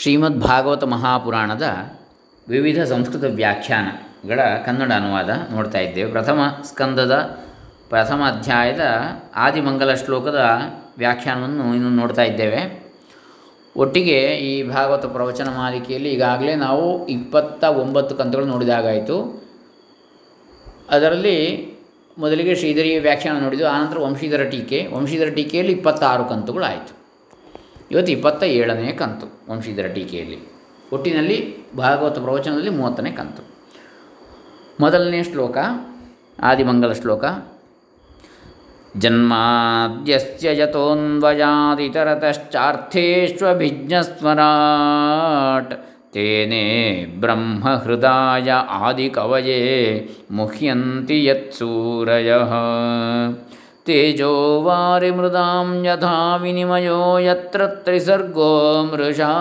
ಶ್ರೀಮದ್ ಭಾಗವತ ಮಹಾಪುರಾಣದ ವಿವಿಧ ಸಂಸ್ಕೃತ ವ್ಯಾಖ್ಯಾನಗಳ ಕನ್ನಡ ಅನುವಾದ ನೋಡ್ತಾ ಇದ್ದೇವೆ. ಪ್ರಥಮ ಸ್ಕಂದದ ಪ್ರಥಮ ಅಧ್ಯಾಯದ ಆದಿಮಂಗಲ ಶ್ಲೋಕದ ವ್ಯಾಖ್ಯಾನವನ್ನು ಇನ್ನು ನೋಡ್ತಾ ಇದ್ದೇವೆ. ಒಟ್ಟಿಗೆ ಈ ಭಾಗವತ ಪ್ರವಚನ ಮಾಲಿಕೆಯಲ್ಲಿ ಈಗಾಗಲೇ ನಾವು ಇಪ್ಪತ್ತ ಒಂಬತ್ತು ಕಂತುಗಳು ನೋಡಿದಾಗಾಯಿತು. ಅದರಲ್ಲಿ ಮೊದಲಿಗೆ ಶ್ರೀಧರಿಯ ವ್ಯಾಖ್ಯಾನ ನೋಡಿದ್ದು, ಆನಂತರ ವಂಶೀಧರ ಟೀಕೆ. ವಂಶೀಧರ ಟೀಕೆಯಲ್ಲಿ ಇಪ್ಪತ್ತಾರು ಕಂತುಗಳು ಆಯಿತು ಇವತ್ತು ಇಪ್ಪತ್ತ ಏಳನೇ ಕಂತು ವಂಶೀಧರ ಟೀಕೆಯಲ್ಲಿ. ಒಟ್ಟಿನಲ್ಲಿ ಭಾಗವತ ಪ್ರವಚನದಲ್ಲಿ ಮೂವತ್ತನೇ ಕಂತು. ಮೊದಲನೇ ಶ್ಲೋಕ, ಆದಿಮಂಗಲ ಶ್ಲೋಕ. ಜನ್ಮಾದ್ಯಸ್ಯ ತೇನೆ ತೇನೇ ಬ್ರಹ್ಮಹೃದಾಯ ಆದಿಕವಯೇ ಮುಹ್ಯಂತಿ ಯತ್ಸೂರಯಃ. तेजो वारिमृदां यथा विनिमयो यत्र त्रिसर्गो मृषा।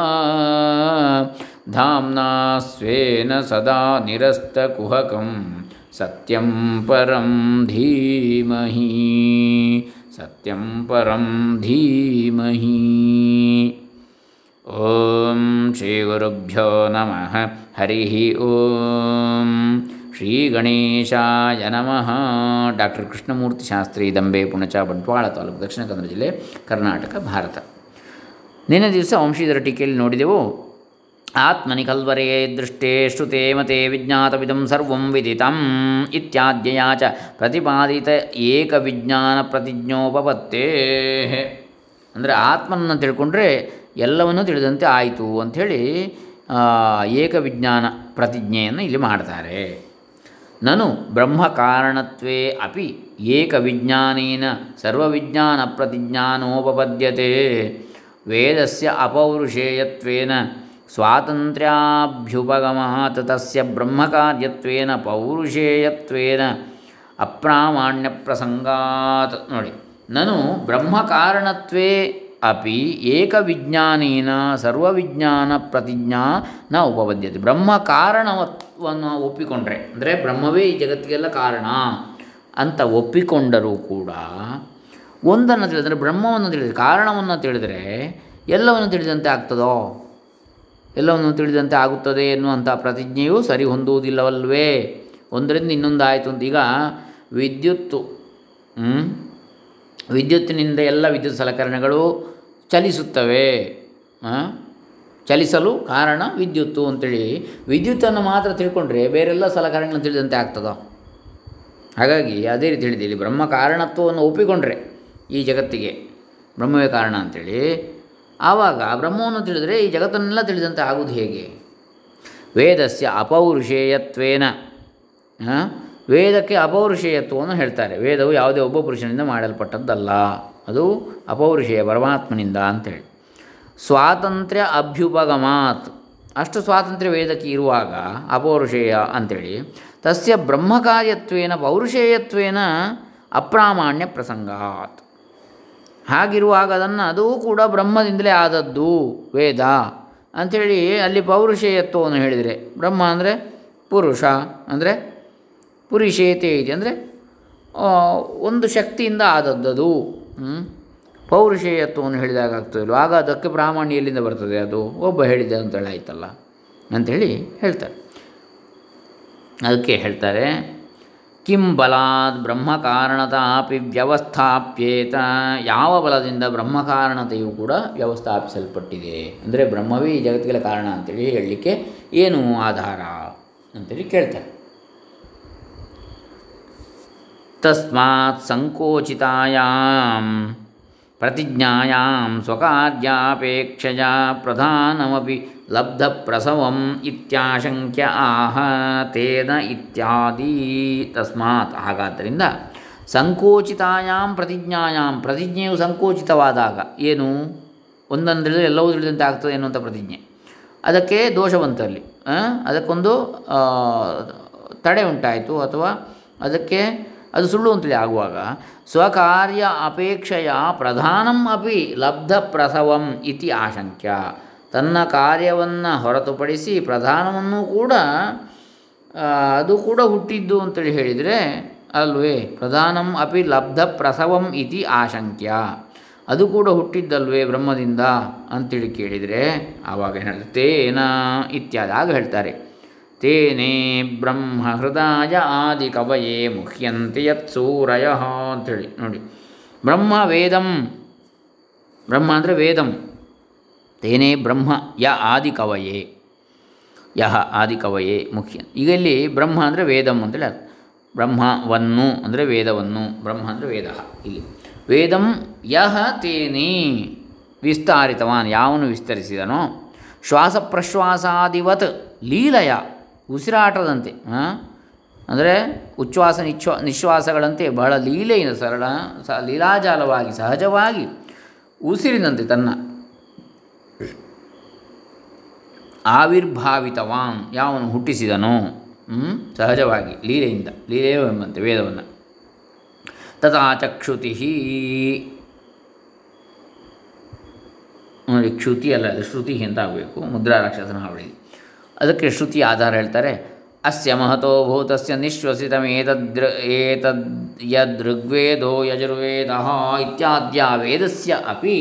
धाम्ना स्वेन सदा निरस्तकुहकं सत्यं परं धीमहि सत्यं परं धीमहि। ॐ श्रीगुरुभ्यो नमः हरिः ॐ। ಶ್ರೀ ಗಣೇಶಾಯ ನಮಃ. ಡಾಕ್ಟರ್ ಕೃಷ್ಣಮೂರ್ತಿ ಶಾಸ್ತ್ರಿ, ದಂಬೆ, ಪುಣಚ, ಬಂಟ್ವಾಳ ತಾಲೂಕು ದಕ್ಷಿಣ ಕನ್ನಡ ಜಿಲ್ಲೆ, ಕರ್ನಾಟಕ, ಭಾರತ. ನಿನ್ನೆ ದಿವಸ ವಂಶೀಧರ ಟೀಕೆಯಲ್ಲಿ ನೋಡಿದೆವು, ಆತ್ಮನಿ ಕಲ್ವರೇ ದೃಷ್ಟೇ ಶ್ರುತೆ ಮತೆ ವಿಜ್ಞಾತವಿದಂ ಸರ್ವಂ ವಿದಿತಂ ಇತ್ಯಾದ್ಯಯಾ ಚ ಪ್ರತಿಪಾದಿತ ಏಕ ವಿಜ್ಞಾನ ಪ್ರತಿಜ್ಞೋಪಪತ್ತೇ. ಅಂದರೆ ಆತ್ಮನನ್ನು ತಿಳ್ಕೊಂಡ್ರೆ ಎಲ್ಲವನ್ನೂ ತಿಳಿದಂತೆ ಆಯಿತು ಅಂಥೇಳಿ ಏಕವಿಜ್ಞಾನ ಪ್ರತಿಜ್ಞೆಯನ್ನು ಇಲ್ಲಿ ಮಾಡ್ತಾರೆ. ಅಪಿ ಏಕವಿಜ್ಞಾನೇನ ಸರ್ವವಿಜ್ಞಾನ ಪ್ರತಿಜ್ಞಾನೋಪಪದ್ಯತೆ ವೇದಸ್ಯ ಅಪೌರುಷೇಯತ್ವೇನ ಸ್ವಾತಂತ್ರ್ಯಾಭ್ಯುಪಗಮ ತಸ್ಯ ಬ್ರಹ್ಮಕಾರ್ಯತ್ವೇನ ಪೌರುಷೇಯತ್ವೇನ ಅಪ್ರಾಮಾಣ್ಯ ಪ್ರಸಂಗಾತ್ ನೋಡಿ, ನನು ಬ್ರಹ್ಮಕಾರಣತ್ವೇ ಅಪಿ ಏಕವಿಜ್ಞಾನೇನ ಸರ್ವವಿಜ್ಞಾನ ಪ್ರತಿಜ್ಞಾ ನ ಉಪಪದ್ಯತೆ. ಬ್ರಹ್ಮ ಕಾರಣವನ್ನು ಒಪ್ಪಿಕೊಂಡ್ರೆ, ಅಂದರೆ ಬ್ರಹ್ಮವೇ ಈ ಜಗತ್ತಿಗೆಲ್ಲ ಕಾರಣ ಅಂತ ಒಪ್ಪಿಕೊಂಡರೂ ಕೂಡ ಒಂದನ್ನು ತಿಳಿದರೆ ಬ್ರಹ್ಮವನ್ನು ತಿಳಿದರೆ, ಕಾರಣವನ್ನು ತಿಳಿದರೆ ಎಲ್ಲವನ್ನು ತಿಳಿದಂತೆ ಆಗ್ತದೋ? ಎಲ್ಲವನ್ನು ತಿಳಿದಂತೆ ಆಗುತ್ತದೆ ಎನ್ನುವಂಥ ಪ್ರತಿಜ್ಞೆಯು ಸರಿ ಹೊಂದುವುದಿಲ್ಲವಲ್ವೇ? ಒಂದರಿಂದ ಇನ್ನೊಂದು ಆಯಿತು ಅಂತ. ಈಗ ವಿದ್ಯುತ್ತು ವಿದ್ಯುತ್ತಿನಿಂದ ಎಲ್ಲ ವಿದ್ಯುತ್ ಸಲಕರಣೆಗಳು ಚಲಿಸುತ್ತವೆ ಚಲಿಸಲು ಕಾರಣ ವಿದ್ಯುತ್ತು ಅಂತೇಳಿ. ವಿದ್ಯುತ್ತನ್ನು ಮಾತ್ರ ತಿಳ್ಕೊಂಡ್ರೆ ಬೇರೆಲ್ಲ ಸಲಕರಣೆಗಳನ್ನು ತಿಳಿದಂತೆ ಆಗ್ತದ? ಹಾಗಾಗಿ ಅದೇ ರೀತಿ ಹೇಳಿದೆ, ಇಲ್ಲಿ ಬ್ರಹ್ಮ ಕಾರಣತ್ವವನ್ನು ಒಪ್ಪಿಕೊಂಡ್ರೆ ಈ ಜಗತ್ತಿಗೆ. ಬ್ರಹ್ಮವೇ ಕಾರಣ ಅಂಥೇಳಿ ಆವಾಗ ಬ್ರಹ್ಮವನ್ನು ತಿಳಿದರೆ ಈ ಜಗತ್ತನ್ನೆಲ್ಲ ತಿಳಿದಂತೆ ಆಗುವುದು ಹೇಗೆ? ವೇದಸ್ಯ ಅಪೌರುಷೇಯತ್ವೇನ. ವೇದಕ್ಕೆ ಅಪೌರುಷೇಯತ್ವವನ್ನು ಹೇಳ್ತಾರೆ. ವೇದವು ಯಾವುದೇ ಒಬ್ಬ ಪುರುಷನಿಂದ ಮಾಡಲ್ಪಟ್ಟದ್ದಲ್ಲ. ಅದು ಅಪೌರುಷೇಯ ಪರಮಾತ್ಮನಿಂದ ಅಂಥೇಳಿ ಸ್ವಾತಂತ್ರ್ಯ ಅಭ್ಯುಪಗಮಾತ್. ಅಷ್ಟು ಸ್ವಾತಂತ್ರ್ಯ ವೇದಕ್ಕೆ ಇರುವಾಗ ಅಪೌರುಷೇಯ ಅಂಥೇಳಿ ತಸ್ಯ ಬ್ರಹ್ಮಕಾರ್ಯತ್ವೇನ ಪೌರುಷೇಯತ್ವೇನ ಅಪ್ರಾಮಾಣ್ಯ ಪ್ರಸಂಗಾತ್. ಹಾಗಿರುವಾಗ ಅದನ್ನು ಅದೂ ಕೂಡ ಬ್ರಹ್ಮದಿಂದಲೇ ಆದದ್ದು ವೇದ ಅಂಥೇಳಿ ಅಲ್ಲಿ ಪೌರುಷೇಯತ್ವವನ್ನು ಹೇಳಿದರೆ ಬ್ರಹ್ಮ ಅಂದರೆ ಪುರುಷ ಅಂದರೆ ಪುರುಷೇತೆ ಇದೆ ಅಂದರೆ ಒಂದು ಶಕ್ತಿಯಿಂದ ಆದದ್ದದು. ಪೌರುಷೇಯತ್ವವನ್ನು ಹೇಳಿದಾಗ ಆಗ್ತದಲ್ಲ ಆಗ ಅದಕ್ಕೆ ಪ್ರಾಮಾಣ್ಯ ಎಲ್ಲಿಂದ ಬರ್ತದೆ ಅದು? ಒಬ್ಬ ಹೇಳಿದ್ದೆ ಅಂತೇಳಿ ಆಯ್ತಲ್ಲ? ಅಂಥೇಳಿ ಹೇಳ್ತಾರೆ. ಅದಕ್ಕೆ ಹೇಳ್ತಾರೆ, ಕಿಂ ಬಲಾತ್ ಬ್ರಹ್ಮಕಾರಣತಾಪಿ ವ್ಯವಸ್ಥಾಪ್ಯೇತ. ಯಾವ ಬಲದಿಂದ ಬ್ರಹ್ಮಕಾರಣತೆಯು ಕೂಡ ವ್ಯವಸ್ಥಾಪಿಸಲ್ಪಟ್ಟಿದೆ? ಅಂದರೆ ಬ್ರಹ್ಮವೇ ಈ ಜಗತ್ತಿಗೆಲ್ಲ ಕಾರಣ ಅಂತೇಳಿ ಹೇಳಲಿಕ್ಕೆ ಏನು ಆಧಾರ ಅಂತೇಳಿ ಕೇಳ್ತಾರೆ. ತಸ್ಮಾತ್ ಸಂಕೋಚಿತಾಯಾಂ ಪ್ರತಿಜ್ಞಾಯಾಂ ಸ್ವಕಾರ್ಯಾಪೇಕ್ಷೆಯ ಪ್ರಧಾನಮಪಿ ಲಬ್ಧಪ್ರಸವಂ ಇತ್ಯಾಶಂಕ್ಯ ಆಹ ತೇನ ಇತ್ಯಾದಿ ತಸ್ಮಾತ್ ಹಾಗಾದ್ದರಿಂದ ಸಂಕೋಚಿತಾಯಾಂ ಪ್ರತಿಜ್ಞಾಯಾಂ ಪ್ರತಿಜ್ಞೆಯು ಸಂಕೋಚಿತವಾದಾಗ ಏನು? ಒಂದೊಂದು ತಿಳಿದು ಎಲ್ಲವೂ ತಿಳಿದಂತೆ ಆಗ್ತದೆ ಎನ್ನುವಂಥ ಪ್ರತಿಜ್ಞೆ. ಅದಕ್ಕೆ ದೋಷ ಬಂತಲ್ಲಿ ಅದಕ್ಕೊಂದು ತಡೆ ಉಂಟಾಯಿತು ಅಥವಾ ಅದಕ್ಕೆ ಅದು ಸುಳ್ಳು ಅಂತೇಳಿ ಆಗುವಾಗ, ಸ್ವಕಾರ್ಯ ಅಪೇಕ್ಷೆಯ ಪ್ರಧಾನಂ ಅಪಿ ಲಬ್ಧ ಪ್ರಸವಂ ಇತಿ ಆಶಂಕ್ಯ. ತನ್ನ ಕಾರ್ಯವನ್ನು ಹೊರತುಪಡಿಸಿ ಪ್ರಧಾನವನ್ನು ಕೂಡ ಅದು ಕೂಡ ಹುಟ್ಟಿದ್ದು ಅಂತೇಳಿ ಹೇಳಿದರೆ, ಅಲ್ವೇ, ಪ್ರಧಾನಂ ಅಪಿ ಲಬ್ಧ ಪ್ರಸವಂ ಇತಿ ಆಶಂಕ್ಯ. ಅದು ಕೂಡ ಹುಟ್ಟಿದ್ದಲ್ವೇ ಬ್ರಹ್ಮದಿಂದ ಅಂತೇಳಿ ಕೇಳಿದರೆ, ಆವಾಗ ಏನು ಹೇಳ್ತಾರೆ ತೇನ ಇತ್ಯಾದಿ ಆಗ ಹೇಳ್ತಾರೆ. ತೇನೇ ಬ್ರಹ್ಮ ಹೃದಯ ಆದಿ ಕವಯೇ ಮುಹ್ಯಂತೆ ಯತ್ ಸೂರಯ ಅಂಥೇಳಿ ನೋಡಿ. ಬ್ರಹ್ಮ ವೇದಂ, ಬ್ರಹ್ಮ ಅಂದರೆ ವೇದಂ. ತೇನೇ ಬ್ರಹ್ಮ ಯ ಆದಿ ಕವಯೇ ಯಹ ಆದಿ ಕವಯೇ ಮುಖ್ಯ. ಈಗ ಇಲ್ಲಿ ಬ್ರಹ್ಮ ಅಂದರೆ ವೇದಂ ಅಂತೇಳಿ ಅರ್ಥ. ಬ್ರಹ್ಮವನ್ನು ಅಂದರೆ ವೇದವನ್ನು, ಬ್ರಹ್ಮ ಅಂದರೆ ವೇದ. ಇಲ್ಲಿ ವೇದಂ ಯಹ ತೇನೇ ವಿಸ್ತಾರಿತವಾನ್, ಯಾವನು ವಿಸ್ತರಿಸಿದನೋ. ಶ್ವಾಸ ಪ್ರಶ್ವಾಸಾದಿವತ್ ಲೀಲಯ ಉಸಿರಾಟದಂತೆ ಅಂದರೆ ಉಚ್ಛ್ವಾಸ ನಿಚ್ಛ್ವಾ, ನಿಶ್ವಾಸಗಳಂತೆ ಬಹಳ ಲೀಲೆಯಿಂದ ಸರಳ, ಸ, ಲೀಲಾಜಾಲವಾಗಿ ಸಹಜವಾಗಿ ಉಸಿರಿನಂತೆ ತನ್ನ ಆವಿರ್ಭಾವಿತವಾಂ ಯಾವನು ಹುಟ್ಟಿಸಿದನೋ ಸಹಜವಾಗಿ ಲೀಲೆಯಿಂದ, ಲೀಲೆಯೋ ಎಂಬಂತೆ ವೇದವನ್ನು. ತಥಾ ಚಕ್ಷುತಿ. ಕ್ಷುತಿ ಅಲ್ಲ, ಶ್ರುತಿ ಅಂತ ಆಗಬೇಕು ಮುದ್ರಾ ರಾಕ್ಷಸನ ಹಾವಳಿ. ಅದಕ್ಕೆ ಶ್ರುತಿ ಆಧಾರ ಹೇಳ್ತಾರೆ, ಅಸ್ಯ ಮಹತೋ ಭೂತಸ್ಯ ನಿಶ್ವಸಿತಮೇತದೃ ಏತದ್ ಯದೃಗ್ವೇದೋ ಯಜುರ್ವೇದ ಇತ್ಯಾದ್ಯ ವೇದಸ್ಯ ಅಪಿ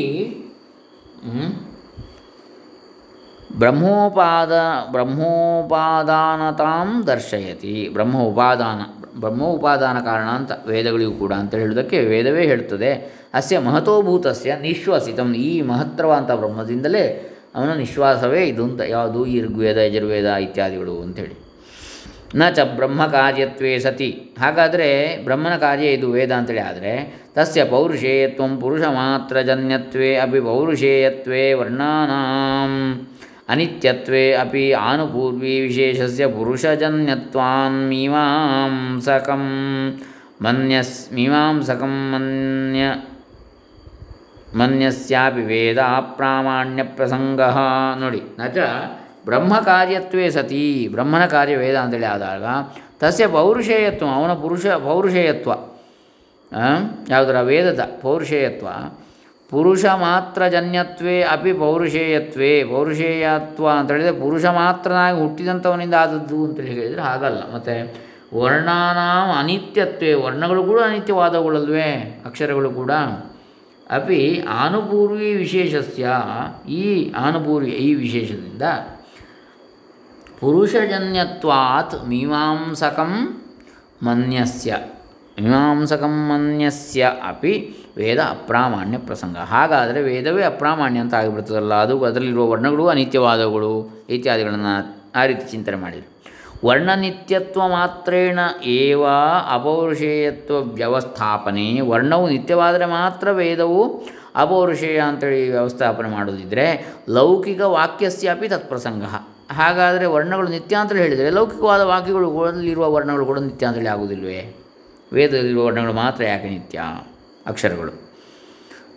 ಬ್ರಹ್ಮೋಪಾದ, ಬ್ರಹ್ಮೋಪಾದಾನತಾಂ ದರ್ಶಯತಿ. ಬ್ರಹ್ಮ ಉಪಾದಾನ ಬ್ರಹ್ಮ ಉಪಾದಾನ ಕಾರಣ ಅಂತ ವೇದಗಳಿಗೂ ಕೂಡ ಅಂತ ಹೇಳುವುದಕ್ಕೆ ವೇದವೇ ಹೇಳ್ತದೆ. ಅಸ್ಯ ಮಹತೋಭೂತಸ್ಯ ನಿಶ್ವಸಿತಂ, ಈ ಮಹತ್ತರವಾದಂಥ ಬ್ರಹ್ಮದಿಂದಲೇ ಅವನ ನಿಶ್ವಾಸವೇ ಇದು ಅಂತ ಯಾವುದು ಈ ಯಜುರ್ವೇದ ಇತ್ಯಾದಿಗಳು ಅಂಥೇಳಿ. ನ ಚ ಬ್ರಹ್ಮ ಕಾರ್ಯತ್ವೇ ಸತಿ. ಹಾಗಾದರೆ ಬ್ರಹ್ಮನ ಕಾರ್ಯ ಇದು ವೇದ ಅಂತೇಳಿ ಆದರೆ ತಸ್ಯ ಪೌರುಷೇಯತ್ವ ಪುರುಷ ಮಾತ್ರ ಜನ್ಯತ್ವೇ ಅಪಿ ಪೌರುಷೇಯತ್ವೇ ವರ್ಣಾನಾಂ. ಅನಿತ್ಯತ್ವೇ ಅಪಿ ಆನುಪೂರ್ವಿ ವಿಶೇಷಸ್ಯ ಪುರುಷಜನ್ಯತ್ವಾನ್ ಮೀಮಾಂಸಕಂ. ಮನ್ಯಸ್ ಮೀಮಾಂಸಕಂ ಮನ್ಯ ಮನ್ಯಸ್ಯಾಪಿ ವೇದ ಅಪ್ರಾಮಾಣ್ಯ ಪ್ರಸಂಗ. ನೋಡಿ ನಚ ಬ್ರಹ್ಮ ಕಾರ್ಯತ್ವೇ ಸತಿ, ಬ್ರಹ್ಮನ ಕಾರ್ಯ ವೇದ ಅಂತೇಳಿ ಆದಾಗ ತಸ್ಯ ಪೌರುಷೇಯತ್ವ, ಅವನ ಪುರುಷ ಪೌರುಷೇಯತ್ವ. ಯಾವುದರ ವೇದದ ಪೌರುಷೇಯತ್ವ? ಪುರುಷ ಮಾತ್ರ ಜನ್ಯತ್ವೇ, ಅಪಿ ಪೌರುಷೇಯತ್ವೇ, ಪೌರುಷೇಯತ್ವ ಅಂತ ಹೇಳಿದರೆ ಪುರುಷ ಮಾತ್ರನಾಗಿ ಹುಟ್ಟಿದಂಥವನಿಂದ ಆದದ್ದು ಅಂತೇಳಿ ಹೇಳಿದರೆ ಹಾಗಲ್ಲ. ಮತ್ತು ವರ್ಣಾನಾಂ ಅನಿತ್ಯತ್ವೇ, ವರ್ಣಗಳು ಕೂಡ ಅನಿತ್ಯವಾದವುಗಳಲ್ವೇ, ಅಕ್ಷರಗಳು ಕೂಡ. ಅಪಿ ಆನುಪೂರ್ವಿ ವಿಶೇಷಸ್ಯ, ಈ ಆನುಪೂರ್ವಿ, ಈ ವಿಶೇಷದಿಂದ ಪುರುಷಜನ್ಯತ್ವಾತ್ ಮೀಮಾಂಸಕಂ ಮನ್ಯಸ್ಯ ಮೀಮಾಂಸಕಂ ಮನ್ಯಸ್ಯ ಅಪಿ ವೇದ ಅಪ್ರಾಮಾಣ್ಯ ಪ್ರಸಂಗ. ಹಾಗಾದರೆ ವೇದವೇ ಅಪ್ರಾಮಾಣ್ಯ ಅಂತ ಆಗಿಬಿಡ್ತದಲ್ಲ, ಅದು ಅದರಲ್ಲಿರುವ ವರ್ಣಗಳು, ಅನಿತ್ಯವಾದಗಳು ಇತ್ಯಾದಿಗಳನ್ನು ಆ ರೀತಿ ಚಿಂತನೆ ಮಾಡಿದರು. ವರ್ಣನಿತ್ಯತ್ವ ಮಾತ್ರೇಣ ಏವ ಅಪೌರುಷೇಯತ್ವ ವ್ಯವಸ್ಥಾಪನೆ. ವರ್ಣವು ನಿತ್ಯವಾದರೆ ಮಾತ್ರ ವೇದವು ಅಪೌರುಷೇಯ ಅಂತೇಳಿ ವ್ಯವಸ್ಥಾಪನೆ ಮಾಡೋದಿದ್ದರೆ ಲೌಕಿಕ ವಾಕ್ಯಸ್ಯಾಪಿ ತತ್ಪ್ರಸಂಗ. ಹಾಗಾದರೆ ವರ್ಣಗಳು ನಿತ್ಯ ಅಂತೇಳಿ ಹೇಳಿದರೆ ಲೌಕಿಕವಾದ ವಾಕ್ಯಗಳು ಇರುವ ವರ್ಣಗಳು ಕೂಡ ನಿತ್ಯ ಅಂತೇಳಿ ಆಗುವುದಿಲ್ವೇ ವೇದದಲ್ಲಿರುವ ವರ್ಣಗಳು ಮಾತ್ರ ಯಾಕೆ ನಿತ್ಯ? ಅಕ್ಷರಗಳು.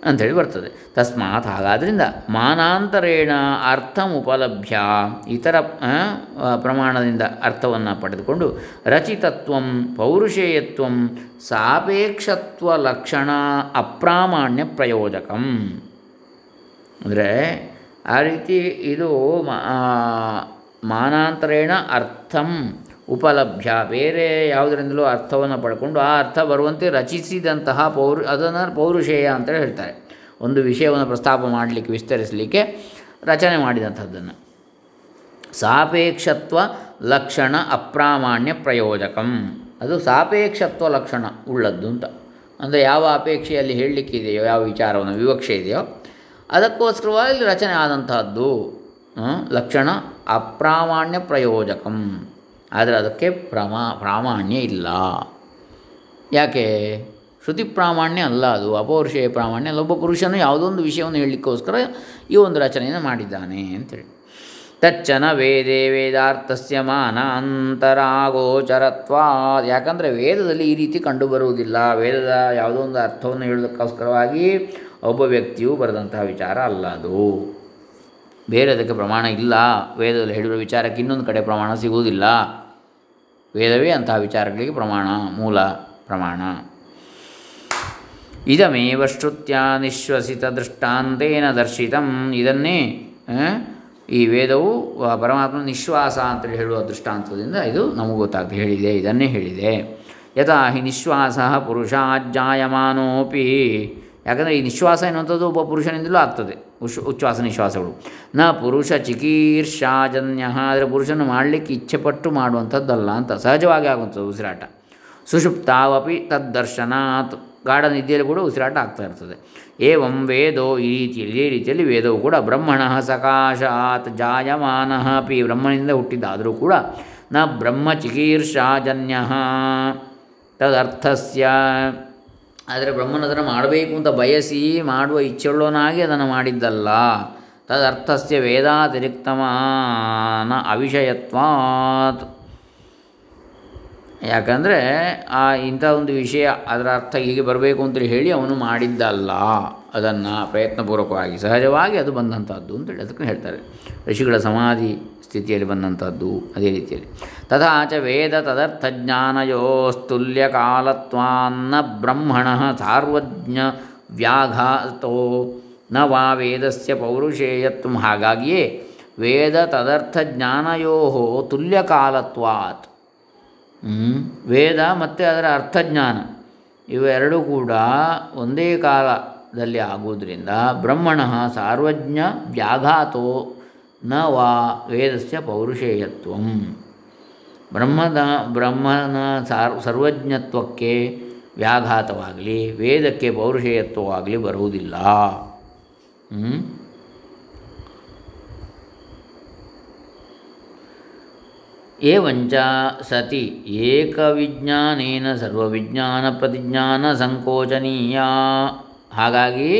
ಅಂಥೇಳಿ ಬರ್ತದೆ. ತಸ್ಮಾತ್ ಹಾಗಾದ್ದರಿಂದ ಮಾನಾಂತರೇಣ ಉಪಲಭ್ಯ ಇತರ ಪ್ರಮಾಣದಿಂದ ಅರ್ಥವನ್ನು ಪಡೆದುಕೊಂಡು ರಚಿತತ್ವ, ಪೌರುಷೇಯತ್ವ, ಸಾಪೇಕ್ಷತ್ವ ಲಕ್ಷಣ ಅಪ್ರಾಮಾಣ್ಯ ಪ್ರಯೋಜಕಂ. ಅಂದರೆ ಆ ರೀತಿ ಇದು ಮಾನಾಂತರೇಣ ಅರ್ಥಂ ಉಪಲಭ್ಯ. ಬೇರೆ ಯಾವುದರಿಂದಲೂ ಅರ್ಥವನ್ನು ಪಡ್ಕೊಂಡು ಆ ಅರ್ಥ ಬರುವಂತೆ ರಚಿಸಿದಂತಹ ಪೌರು, ಅದನ್ನು ಪೌರುಷೇಯ ಅಂತ ಹೇಳ್ತಾರೆ. ಒಂದು ವಿಷಯವನ್ನು ಪ್ರಸ್ತಾಪ ಮಾಡಲಿಕ್ಕೆ, ವಿಸ್ತರಿಸಲಿಕ್ಕೆ ರಚನೆ ಮಾಡಿದಂಥದ್ದನ್ನು. ಸಾಪೇಕ್ಷತ್ವ ಲಕ್ಷಣ ಅಪ್ರಾಮಾಣ್ಯ ಪ್ರಯೋಜಕಂ. ಅದು ಸಾಪೇಕ್ಷತ್ವ ಲಕ್ಷಣ ಉಳ್ಳದ್ದು ಅಂತ. ಅಂದರೆ ಯಾವ ಅಪೇಕ್ಷೆಯಲ್ಲಿ ಹೇಳಲಿಕ್ಕಿದೆಯೋ ಯಾವ ವಿಚಾರವನ್ನು ವಿವಕ್ಷೆ ಇದೆಯೋ, ಅದಕ್ಕೋಸ್ಕರವಾಗಿ ರಚನೆ ಆದಂತಹದ್ದು ಲಕ್ಷಣ ಅಪ್ರಾಮಾಣ್ಯ ಪ್ರಯೋಜಕಂ. ಆದರೆ ಅದಕ್ಕೆ ಪ್ರಮಾ, ಪ್ರಾಮಾಣ್ಯ ಇಲ್ಲ. ಯಾಕೆ? ಶ್ರುತಿ ಪ್ರಾಮಾಣ್ಯ ಅಲ್ಲ ಅದು, ಅಪೌರುಷೇಯ ಪ್ರಾಮಾಣ್ಯ ಅಲ್ಲ. ಒಬ್ಬ ಪುರುಷನು ಯಾವುದೊಂದು ವಿಷಯವನ್ನು ಹೇಳಲಿಕ್ಕೋಸ್ಕರ ಈ ಒಂದು ರಚನೆಯನ್ನು ಮಾಡಿದ್ದಾನೆ ಅಂತೇಳಿ. ತಚ್ಚನ ವೇದೇ ವೇದಾರ್ಥಸ್ಯ ಮಾನ ಅಂತರಾಗೋಚರತ್ವ ಯಾಕಂದರೆ ವೇದದಲ್ಲಿ ಈ ರೀತಿ ಕಂಡುಬರುವುದಿಲ್ಲ. ವೇದದ ಯಾವುದೋ ಒಂದು ಅರ್ಥವನ್ನು ಹೇಳೋದಕ್ಕೋಸ್ಕರವಾಗಿ ಒಬ್ಬ ವ್ಯಕ್ತಿಯು ಬರೆದಂತಹ ವಿಚಾರ ಅಲ್ಲ ಅದು. ಬೇರೆ ಅದಕ್ಕೆ ಪ್ರಮಾಣ ಇಲ್ಲ. ವೇದದಲ್ಲಿ ಹೇಳಿರುವ ವಿಚಾರಕ್ಕೆ ಇನ್ನೊಂದು ಕಡೆ ಪ್ರಮಾಣ ಸಿಗುವುದಿಲ್ಲ. ವೇದವೇ ಅಂತಹ ವಿಚಾರಗಳಿಗೆ ಪ್ರಮಾಣ, ಮೂಲ ಪ್ರಮಾಣ. ಇದಮೇವ ಶ್ರುತ್ಯ ನಿಶ್ವಸಿತ ದೃಷ್ಟಾಂತೇನ ದರ್ಶಿತಂ. ಇದನ್ನೇ ಈ ವೇದವು ಪರಮಾತ್ಮ ನಿಶ್ವಾಸ ಅಂತೇಳಿ ಹೇಳುವ ದೃಷ್ಟಾಂತದಿಂದ ಇದು ನಮಗೆ ಗೊತ್ತಾಗ್ತದೆ. ಹೇಳಿದೆ, ಇದನ್ನೇ ಹೇಳಿದೆ. ಯಥಾ ಹಿ ನಿಶ್ವಾಸ ಪುರುಷಾಜ್ಜಾಯಮಾನೋಪಿ. ಯಾಕಂದರೆ ಈ ನಿಶ್ವಾಸ ಎನ್ನುವಂಥದ್ದು ಒಬ್ಬ ಪುರುಷನಿಂದಲೂ ಆಗ್ತದೆ. ಉಶ್ ಉಚ್ಛ್ವಾಸ ನಿಶ್ವಾಸಗಳು. ನ ಪುರುಷ ಚಿಕೀರ್ಷಾಜನ್ಯ, ಆದರೆ ಪುರುಷನ ಮಾಡಲಿಕ್ಕೆ ಇಚ್ಛೆಪಟ್ಟು ಮಾಡುವಂಥದ್ದಲ್ಲ ಅಂತ ಸಹಜವಾಗಿ ಆಗುವಂಥದ್ದು ಉಸಿರಾಟ. ಸುಷುಪ್ತಾವಪಿ ತದ್ದರ್ಶನಾತ್. ಗಾಢ ನಿದ್ದೆಯಲ್ಲಿ ಕೂಡ ಉಸಿರಾಟ ಆಗ್ತಾ ಇರ್ತದೆ. ಏವಂ ವೇದೋ ಈ ರೀತಿಯಲ್ಲಿ ಈ ರೀತಿಯಲ್ಲಿ ವೇದವು ಕೂಡ ಬ್ರಹ್ಮಣ ಸಕಾಶಾತ್ ಜಾಯಮಾನ ಅಪಿ ಬ್ರಹ್ಮನಿಂದ ಹುಟ್ಟಿದ್ದಾದರೂ ಕೂಡ ನ ಬ್ರಹ್ಮ ಚಿಕೀರ್ಷಾಜನ್ಯ. ತದರ್ಥಸ್ಯ. ಆದರೆ ಬ್ರಹ್ಮನ ಅದನ್ನು ಮಾಡಬೇಕು ಅಂತ ಬಯಸಿ ಮಾಡುವ ಇಚ್ಛೆಳ್ಳೋನಾಗಿ ಅದನ್ನು ಮಾಡಿದ್ದಲ್ಲ. ತದರ್ಥಸ್ಯ ವೇದಾತಿರಿಕ್ತಮಾನ ಅವಿಷಯತ್ವಾತ್. ಯಾಕಂದರೆ ಆ ಇಂಥ ಒಂದು ವಿಷಯ ಅದರ ಅರ್ಥ ಹೀಗೆ ಬರಬೇಕು ಅಂತೇಳಿ ಹೇಳಿ ಅವನು ಮಾಡಿದ್ದಲ್ಲ. ಅದನ್ನು ಪ್ರಯತ್ನಪೂರ್ವಕವಾಗಿ, ಸಹಜವಾಗಿ ಅದು ಬಂದಂಥದ್ದು ಅಂತೇಳಿ ಅದಕ್ಕೆ ಹೇಳ್ತಾರೆ. ಋಷಿಗಳ ಸಮಾಧಿ ಸ್ಥಿತಿಯಲ್ಲಿ ಬಂದಂಥದ್ದು ಅದೇ ರೀತಿಯಲ್ಲಿ. ತಥಾ ಚ ವೇದ ತದರ್ಥಜ್ಞಾನಯೋಸ್ತುಲ್ಯಕಾಲತ್ವಾನ್ನ ಬ್ರಹ್ಮಣ ಸಾರ್ವಜ್ಞ ವ್ಯಾಘಾತೋ. ನ ವಾ ವೇದಸ್ಯ ಪೌರುಷೇಯತ್ವ. ಹಾಗಾಗಿಯೇ ವೇದ ತದರ್ಥ ಜ್ಞಾನಯೋ ತುಲ್ಯಕಾಲತ್ವಾತ್. ವೇದ ಮತ್ತು ಅದರ ಅರ್ಥಜ್ಞಾನ ಇವೆರಡೂ ಕೂಡ ಒಂದೇ ಕಾಲದಲ್ಲಿ ಆಗುವುದರಿಂದ ಬ್ರಹ್ಮಣ ಸಾರ್ವಜ್ಞ ವ್ಯಾಘಾತೋ. ನ ವಾ ವೇದಸ್ಯ ಪೌರುಷೇಯತ್ವ. ಬ್ರಹ್ಮದ ಬ್ರಹ್ಮನ ಸಾರ್ ಸರ್ವಜ್ಞತ್ವಕ್ಕೆ ವ್ಯಾಘಾತವಾಗಲಿ, ವೇದಕ್ಕೆ ಪೌರುಷೇಯತ್ವವಾಗಲಿ ಬರುವುದಿಲ್ಲ? ಏವಂಚ ಸತಿ ಏಕವಿಜ್ಞಾನೇನ ಸರ್ವವಿಜ್ಞಾನ ಪ್ರತಿಜ್ಞಾನ ಸಂಕೋಚನೀಯ. ಹಾಗಾಗಿ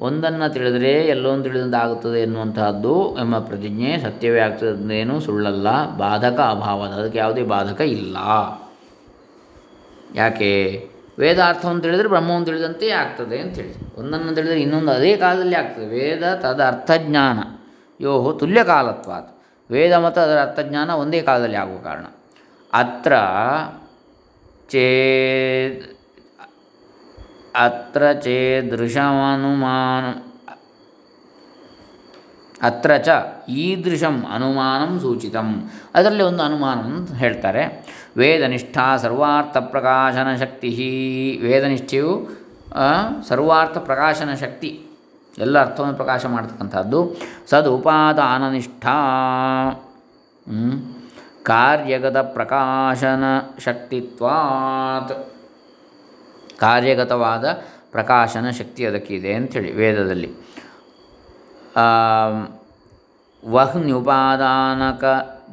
ಒಂದನ್ನು ತಿಳಿದರೆ ಎಲ್ಲೊಂದು ತಿಳಿದಂತಾಗುತ್ತದೆ ಎನ್ನುವಂತಹದ್ದು ಎಂಬ ಪ್ರತಿಜ್ಞೆ ಸತ್ಯವೇ ಆಗ್ತದೇನು ಸುಳ್ಳಲ್ಲ. ಬಾಧಕ ಅಭಾವದ, ಅದಕ್ಕೆ ಯಾವುದೇ ಬಾಧಕ ಇಲ್ಲ. ಯಾಕೆ? ವೇದಾರ್ಥವನ್ನು ತಿಳಿದರೆ ಬ್ರಹ್ಮವನ್ನು ತಿಳಿದಂತೆ ಆಗ್ತದೆ ಅಂತೇಳಿ. ಒಂದನ್ನು ತಿಳಿದರೆ ಇನ್ನೊಂದು ಅದೇ ಕಾಲದಲ್ಲಿ ಆಗ್ತದೆ. ವೇದ ತದ ಅರ್ಥಜ್ಞಾನ. ಯೋ ತುಲ್ಯಕಾಲತ್ವಾತ್. ವೇದ ಮತ್ತು ಅದರ ಅರ್ಥಜ್ಞಾನ ಒಂದೇ ಕಾಲದಲ್ಲಿ ಆಗುವ ಕಾರಣ. ಅತ್ರ ಚೇದ್ ಅತ್ರ ಚೇದೃಶಮನುಮಾನ ಅತ್ರ ಚ ಈದೃಶಂ ಅನುಮಾನಂ ಸೂಚಿತಂ ಅದರಲ್ಲಿ ಒಂದು ಅನುಮಾನ ಅಂತ ಹೇಳ್ತಾರೆ। ವೇದನಿಷ್ಠಾ ಸರ್ವಾರ್ಥ ಪ್ರಕಾಶನ ಶಕ್ತಿ ವೇದನಿಷ್ಠೆಯು ಸರ್ವಾರ್ಥ ಪ್ರಕಾಶನ ಶಕ್ತಿ ಎಲ್ಲ ಅರ್ಥವನ್ನು ಪ್ರಕಾಶ ಮಾಡ್ತಕ್ಕಂಥದ್ದು। ಸದುಪಾದಾನನಿಷ್ಠಾ. ಕಾರ್ಯಗತ ಪ್ರಕಾಶನ ಶಕ್ತಿತ್ವಾತ್ ಕಾರ್ಯಗತವಾದ ಪ್ರಕಾಶನ ಶಕ್ತಿ ಅದಕ್ಕಿದೆ ಅಂಥೇಳಿ ವೇದದಲ್ಲಿ. ವಹ್ನ್ಯುಪಾದಾನಕ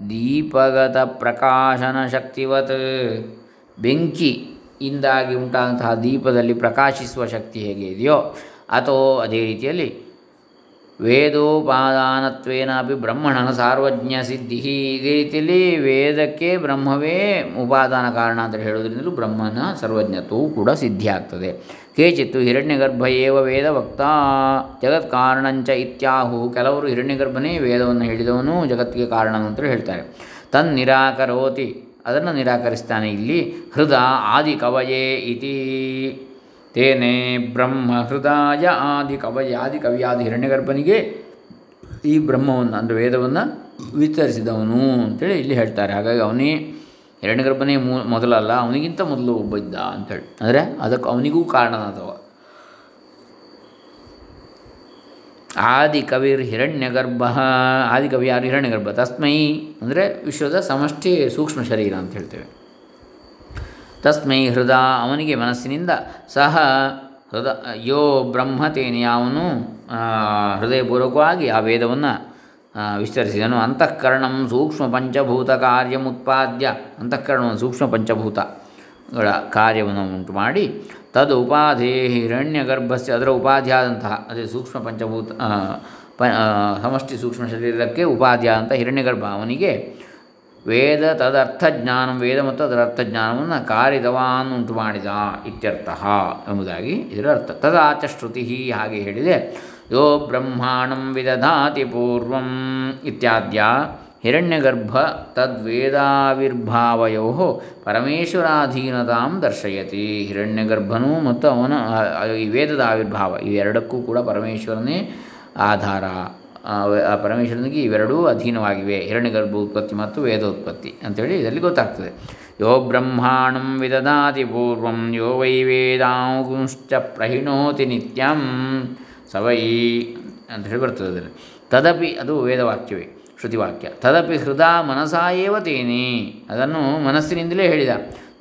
ದೀಪಗತ ಪ್ರಕಾಶನ ಶಕ್ತಿವತ್ ಬೆಂಕಿಯಿಂದಾಗಿ ಉಂಟಾದಂತಹ ದೀಪದಲ್ಲಿ ಪ್ರಕಾಶಿಸುವ ಶಕ್ತಿ ಹೇಗೆ ಇದೆಯೋ ಅಥವಾ ಅದೇ ರೀತಿಯಲ್ಲಿ ವೇದೋಪಾದಾನತ್ವೇನ ಅಪಿ ಬ್ರಹ್ಮಣನ ಸಾರ್ವಜ್ಞ ಸಿದ್ಧಿ ಇದೇ ರೀತಿಯಲ್ಲಿ ವೇದಕ್ಕೆ ಬ್ರಹ್ಮವೇ ಉಪಾದಾನ ಕಾರಣ ಅಂತ ಹೇಳೋದ್ರಿಂದಲೂ ಬ್ರಹ್ಮನ ಸರ್ವಜ್ಞತ್ವವು ಕೂಡ ಸಿದ್ಧಿಯಾಗ್ತದೆ. ಕೇಚಿತ್ತು ಹಿರಣ್ಯಗರ್ಭ ಏವ ವೇದ ವಕ್ತ ಜಗತ್ಕಾರಣಂಚ ಇತ್ಯಾಹು. ಕೆಲವರು ಹಿರಣ್ಯಗರ್ಭನೇ ವೇದವನ್ನು ಹೇಳಿದವನು ಜಗತ್ತಿಗೆ ಕಾರಣ ಅಂತೇಳಿ ಹೇಳ್ತಾರೆ. ತನ್ ನಿರಾಕರೋತಿ, ಅದನ್ನು ನಿರಾಕರಿಸ್ತಾನೆ ಇಲ್ಲಿ. ಹೃದ ಆದಿ ಕವಯೇ ಇತಿ. ತೇನೇ ಬ್ರಹ್ಮ ಹೃದಯ ಆದಿ ಕವಯ ಆದಿ ಕವಿಯಾದ ಹಿರಣ್ಯಗರ್ಭನಿಗೆ ಈ ಬ್ರಹ್ಮವನ್ನು, ಅಂದರೆ ವೇದವನ್ನು ವಿತರಿಸಿದವನು ಅಂತೇಳಿ ಇಲ್ಲಿ ಹೇಳ್ತಾರೆ. ಹಾಗಾಗಿ ಅವನೇ ಹಿರಣ್ಯಗರ್ಭನೇ ಮೂ, ಮೊದಲಲ್ಲ, ಅವನಿಗಿಂತ ಮೊದಲು ಒಬ್ಬ ಇದ್ದ ಅಂತೇಳಿ. ಅಂದರೆ ಅದಕ್ಕೆ ಅವನಿಗೂ ಕಾರಣನಾದವ. ಆದಿ ಕವಿರ್ ಹಿರಣ್ಯಗರ್ಭ, ಆದಿ ಕವಿ ಯಾರು ಹಿರಣ್ಯಗರ್ಭ, ತಸ್ಮೈ, ಅಂದರೆ ವಿಶ್ವದ ಸಮಷ್ಟಿ ಸೂಕ್ಷ್ಮ ಶರೀರ ಅಂತ ಹೇಳ್ತೇವೆ. ತಸ್ಮೈ ಹೃದ, ಅವನಿಗೆ ಮನಸ್ಸಿನಿಂದ ಸಹ ಹೃದ, ಯೋ ಬ್ರಹ್ಮತೇನೆ ಅವನು ಹೃದಯಪೂರ್ವಕವಾಗಿ ಆ ವೇದವನ್ನು ವಿಸ್ತರಿಸಿದನು. ಅಂತಃಕರಣಂ ಸೂಕ್ಷ್ಮ ಪಂಚಭೂತ ಕಾರ್ಯಮುತ್ಪಾದ್ಯ. ಅಂತಃಕರಣವನ್ನು ಸೂಕ್ಷ್ಮ ಪಂಚಭೂತಗಳ ಕಾರ್ಯವನ್ನು ಉಂಟು ಮಾಡಿ ತದ್ ಉಪಾಧಿ ಹಿರಣ್ಯಗರ್ಭಸ್ಯ ಅದರ ಉಪಾಧಿಯಾದಂತಹ ಅದೇ ಸೂಕ್ಷ್ಮ ಪಂಚಭೂತ ಪ ಸಮಷ್ಟಿ ಸೂಕ್ಷ್ಮ ಶರೀರಕ್ಕೆ ಉಪಾಧಿಯಾದಂಥ ಹಿರಣ್ಯಗರ್ಭ ಅವನಿಗೆ ವೇದ ತದರ್ಥಜ್ಞಾನ, ವೇದ ಮತ್ತು ಅದರ ಅರ್ಥಜ್ಞಾನವನ್ನು ಕಾರಿದವಾನ್ ಉಂಟು ಮಾಡಿದ ಇತ್ಯರ್ಥ ಎಂಬುದಾಗಿ ಇದರ ಅರ್ಥ. ತದಾಚ ಶ್ರುತಿ ಹಾಗೆ ಹೇಳಿದೆ. ಯೋ ಬ್ರಹ್ಮಾಣಂ ವಿದಧಾತಿ ಪೂರ್ವಂ ಇತ್ಯಾದ್ಯ ಹಿರಣ್ಯಗರ್ಭ ತದ್ವೇದಾವಿರ್ಭಾವಯೋ ಪರಮೇಶ್ವರಾಧೀನತಾಂ ದರ್ಶಯತಿ. ಹಿರಣ್ಯಗರ್ಭನೂ ಮತ್ತು ಅವನ ಈ ವೇದದ ಆವಿರ್ಭಾವ, ಇವೆರಡಕ್ಕೂ ಕೂಡ ಪರಮೇಶ್ವರನೇ ಆಧಾರ ಆ, ಪರಮೇಶ್ವರನಿಗೆ ಇವೆರಡೂ ಅಧೀನವಾಗಿವೆ. ಹಿರಣ್ಯಗರ್ಭ ಉತ್ಪತ್ತಿ ಮತ್ತು ವೇದೋತ್ಪತ್ತಿ ಅಂಥೇಳಿ ಇದರಲ್ಲಿ ಗೊತ್ತಾಗ್ತದೆ. ಯೋ ಬ್ರಹ್ಮಾಣಂ ವಿದದಾತಿ ಪೂರ್ವಂ ಯೋ ವೈ ವೇದಾಂಗುಂಶ್ಚ ಪ್ರಹಿಣೋತಿ ನಿತ್ಯಂ ಸವೈ ಅಂತ ಹೇಳಿ ಬರ್ತದೆ ಅದರಲ್ಲಿ. ತದಪಿ ಅದು ವೇದವಾಕ್ಯವೇ ಶ್ರುತಿವಾಕ್ಯ. ತದಪಿ ಹೃದಾ ಮನಸಾ ಏವ ತೇನೆ ಅದನ್ನು ಮನಸ್ಸಿನಿಂದಲೇ ಹೇಳಿದ.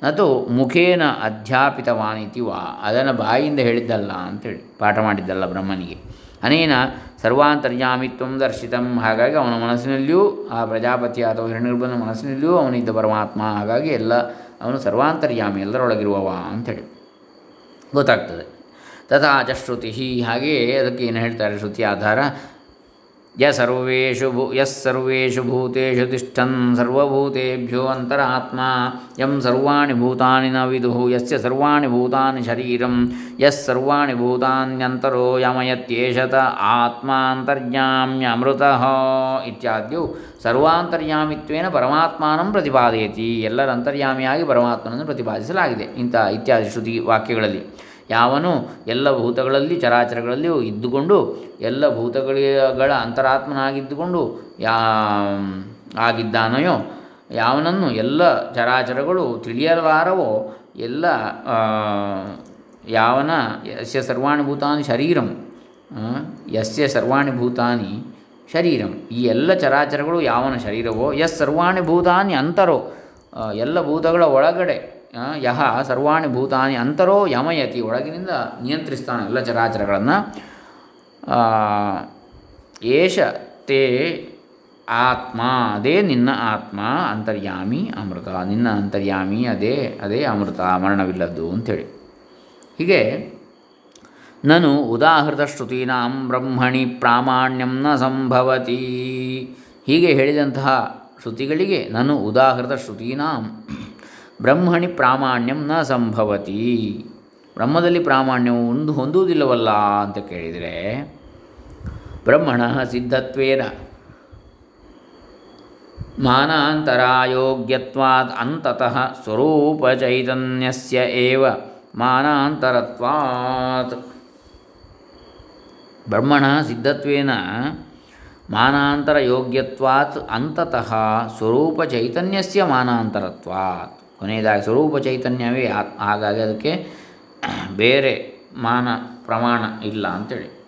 ನತು ಮುಖೇನ ಅಧ್ಯಾಪಿತವಾನಿತಿ ವಾ ಅದನ್ನು ಬಾಯಿಯಿಂದ ಹೇಳಿದ್ದಲ್ಲ ಅಂತೇಳಿ ಪಾಠ ಮಾಡಿದ್ದಲ್ಲ ಬ್ರಹ್ಮನಿಗೆ. ಅನೇನ ಸರ್ವಾಂತರ್ಯಾಮಿತ್ವಂ ದರ್ಶಿತಂ. ಹಾಗಾಗಿ ಅವನ ಮನಸ್ಸಿನಲ್ಲಿಯೂ, ಆ ಪ್ರಜಾಪತಿ ಅಥವಾ ಹಿರಣ್ಯಗರ್ಭನ ಮನಸ್ಸಿನಲ್ಲಿಯೂ ಅವನಿದ್ದ ಪರಮಾತ್ಮ. ಹಾಗಾಗಿ ಎಲ್ಲ, ಅವನು ಸರ್ವಾಂತರ್ಯಾಮಿ, ಎಲ್ಲರೊಳಗಿರುವವ ಅಂಥೇಳಿ. ಗೊತ್ತಾಗ್ತದೆ. ತಥಾ ಚ ಶ್ರುತಿ. ಹಾಗೆಯೇ ಅದಕ್ಕೆ ಏನು ಹೇಳ್ತಾರೆ ಶ್ರುತಿ ಆಧಾರ? ಯ ಸರ್ವೇಷು ಭೂ ಯಸ್ಸರ್ವೇಷು ಭೂತೇಷು ತಿಷ್ಠನ್ ಸರ್ವಭೂತೇಭ್ಯೋ ಅಂತರಾತ್ಮ ಯಂ ಸರ್ವಾಣಿ ಭೂತಾನಿ ನ ವಿದುಃ ಯಸ್ಯ ಸರ್ವಾಣಿ ಭೂತಾನಿ ಶರೀರಂ ಯಸ್ ಸರ್ವಾಣಿ ಭೂತಾನ್ಯಂತರೋ ಯಮಯತ್ಯೇಷತ ಆತ್ಮಾಂತರ್ಯಾಮ್ಯಮೃತಃ ಇತ್ಯಾದ್ಯು ಸರ್ವಾಂತರ್ಯಾಮಿತ್ವೇನ ಪರಮಾತ್ಮಾನಂ ಪ್ರತಿಪಾದಯತಿ ಎಲ್ಲರ ಅಂತರ್ಯಾಮಿಯಾಗಿ ಪರಮಾತ್ಮನನ್ನು ಪ್ರತಿಪಾದಿಸಲಾಗಿದೆ ಇಂಥ ಇತ್ಯಾದಿ ಶ್ರುತಿ ವಾಕ್ಯಗಳಲ್ಲಿ. ಯಾವನು ಎಲ್ಲ ಭೂತಗಳಲ್ಲಿ ಚರಾಚರಗಳಲ್ಲಿಯೂ ಇದ್ದುಕೊಂಡು ಎಲ್ಲ ಭೂತಗಳ ಅಂತರಾತ್ಮನಾಗಿದ್ದುಕೊಂಡು ಯಾ ಆಗಿದ್ದಾನೆಯೋ, ಯಾವನನ್ನು ಎಲ್ಲ ಚರಾಚರಗಳು ತಿಳಿಯಲಾರವೋ ಎಲ್ಲ ಯಾವನ ಯಸ್ಯ ಸರ್ವಾಣಿ ಭೂತಾನಿ ಶರೀರಂ ಯಸ್ಯ ಸರ್ವಾಣಿ ಭೂತಾನಿ ಶರೀರಂ. ಈ ಎಲ್ಲ ಚರಾಚರಗಳು ಯಾವನ ಶರೀರವೋ, ಯಸ್ ಸರ್ವಾಣಿ ಭೂತಾನಿ ಅಂತರೋ ಎಲ್ಲ ಭೂತಗಳ ಒಳಗಡೆ ಯಹ ಸರ್ವಾಣಿ ಭೂತಾನಿ ಅಂತರೋ ಯಮಯತಿ ಒಳಗಿನಿಂದ ನಿಯಂತ್ರಿಸ್ತಾನೆ ಎಲ್ಲ ಚರಾಚರಗಳನ್ನು. ಏಷ ತೇ ಆತ್ಮ, ಅದೇ ನಿನ್ನ ಆತ್ಮ, ಅಂತರ್ಯಾಮಿ ಅಮೃತ. ನಿನ್ನ ಅಂತರ್ಯಾಮಿ, ಅದೇ ಅದೇ ಅಮೃತ, ಮರಣವಿಲ್ಲದ್ದು ಅಂಥೇಳಿ ಹೀಗೆ ನಾನು ಉದಾಹೃತ ಶ್ರುತೀನಾಂ ಬ್ರಹ್ಮಣಿ ಪ್ರಾಮಾಣ್ಯಂ ನ ಸಂಭವತಿ. ಹೀಗೆ ಹೇಳಿದಂತಹ ಶ್ರುತಿಗಳಿಗೆ ನಾನು ಉದಾಹೃತ ಶ್ರುತೀನಾಂ ಬ್ರಹ್ಮಣಿ ಪ್ರಾಮಾಣ್ಯಂ ನ ಸಂಭವತಿ. ಬ್ರಹ್ಮದಲ್ಲಿ ಪ್ರಾಮಾಣ್ಯವು ಒಂದು ಹೊಂದುವುದಿಲ್ಲವಲ್ಲ ಅಂತ ಕೇಳಿದರೆ, ಬ್ರಹ್ಮಣ ಸಿದ್ಧತ್ವೇನ ಮಾನಾಂತರಾಯೋಗ್ಯತ್ವಾತ್ ಅಂತತಃ ಸ್ವರೂಪ ಚೈತನ್ಯಸ್ಯ ಏವ ಮಾನಾಂತರತ್ವಾತ್. ಬ್ರಹ್ಮಣ ಸಿದ್ಧತ್ವೇನ ಮಾನಾಂತರ ಯೋಗ್ಯತ್ವಾತ್ ಅಂತತಃ ಸ್ವರೂಪ ಚೈತನ್ಯಸ್ಯ ಮಾನಾಂತರತ್ವಾತ್. ಕೊನೆಯದಾಗಿ ಸ್ವರೂಪ ಚೈತನ್ಯವೇ. ಹಾಗಾಗಿ ಅದಕ್ಕೆ ಬೇರೆ ಮಾನ ಪ್ರಮಾಣ ಇಲ್ಲ ಅಂತೇಳಿ.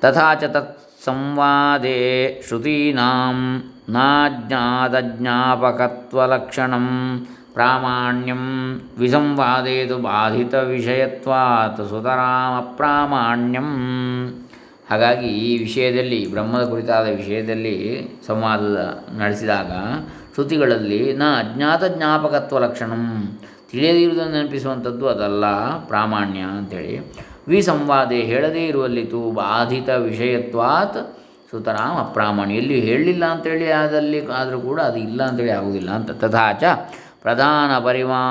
ತಥಾಚ ತತ್ ಸಂವಾದೇ ಶ್ರುತೀನಾಂ ನಾಜ್ಞಾತಜ್ಞಾಪಕತ್ವಲಕ್ಷಣಂ ಪ್ರಾಮಾಣ್ಯಂ ವಿಸಂವಾದೇತು ಬಾಧಿತ ವಿಷಯತ್ವಾತ್ ಸುತರಾಮ ಪ್ರಾಮಾಣ್ಯಂ. ಹಾಗಾಗಿ ಈ ವಿಷಯದಲ್ಲಿ, ಬ್ರಹ್ಮದ ಕುರಿತಾದ ವಿಷಯದಲ್ಲಿ ಸಂವಾದ ನಡೆಸಿದಾಗ ಶ್ರುತಿಗಳಲ್ಲಿ ನ ಅಜ್ಞಾತ ಜ್ಞಾಪಕತ್ವ ಲಕ್ಷಣಂ. ತಿಳಿಯದಿರುವುದನ್ನು ನೆನಪಿಸುವಂಥದ್ದು ಅದಲ್ಲ, ಪ್ರಾಮಾಣ್ಯ ಅಂಥೇಳಿ ವಿಸಂವಾದೆ ಹೇಳದೇ ಇರುವಲ್ಲಿ ತು ಬಾಧಿತ ವಿಷಯತ್ವಾತ್ ಸುತರಾಮ್ ಅಪ್ರಾಮಾಣ್ಯ ಎಲ್ಲಿ ಹೇಳಲಿಲ್ಲ ಅಂತೇಳಿ ಅದಲ್ಲಿ ಆದರೂ ಕೂಡ ಅದು ಇಲ್ಲ ಅಂತೇಳಿ ಆಗುವುದಿಲ್ಲ ಅಂತ. ತಥಾಚ ಪ್ರಧಾನ ಪರಿಮಾ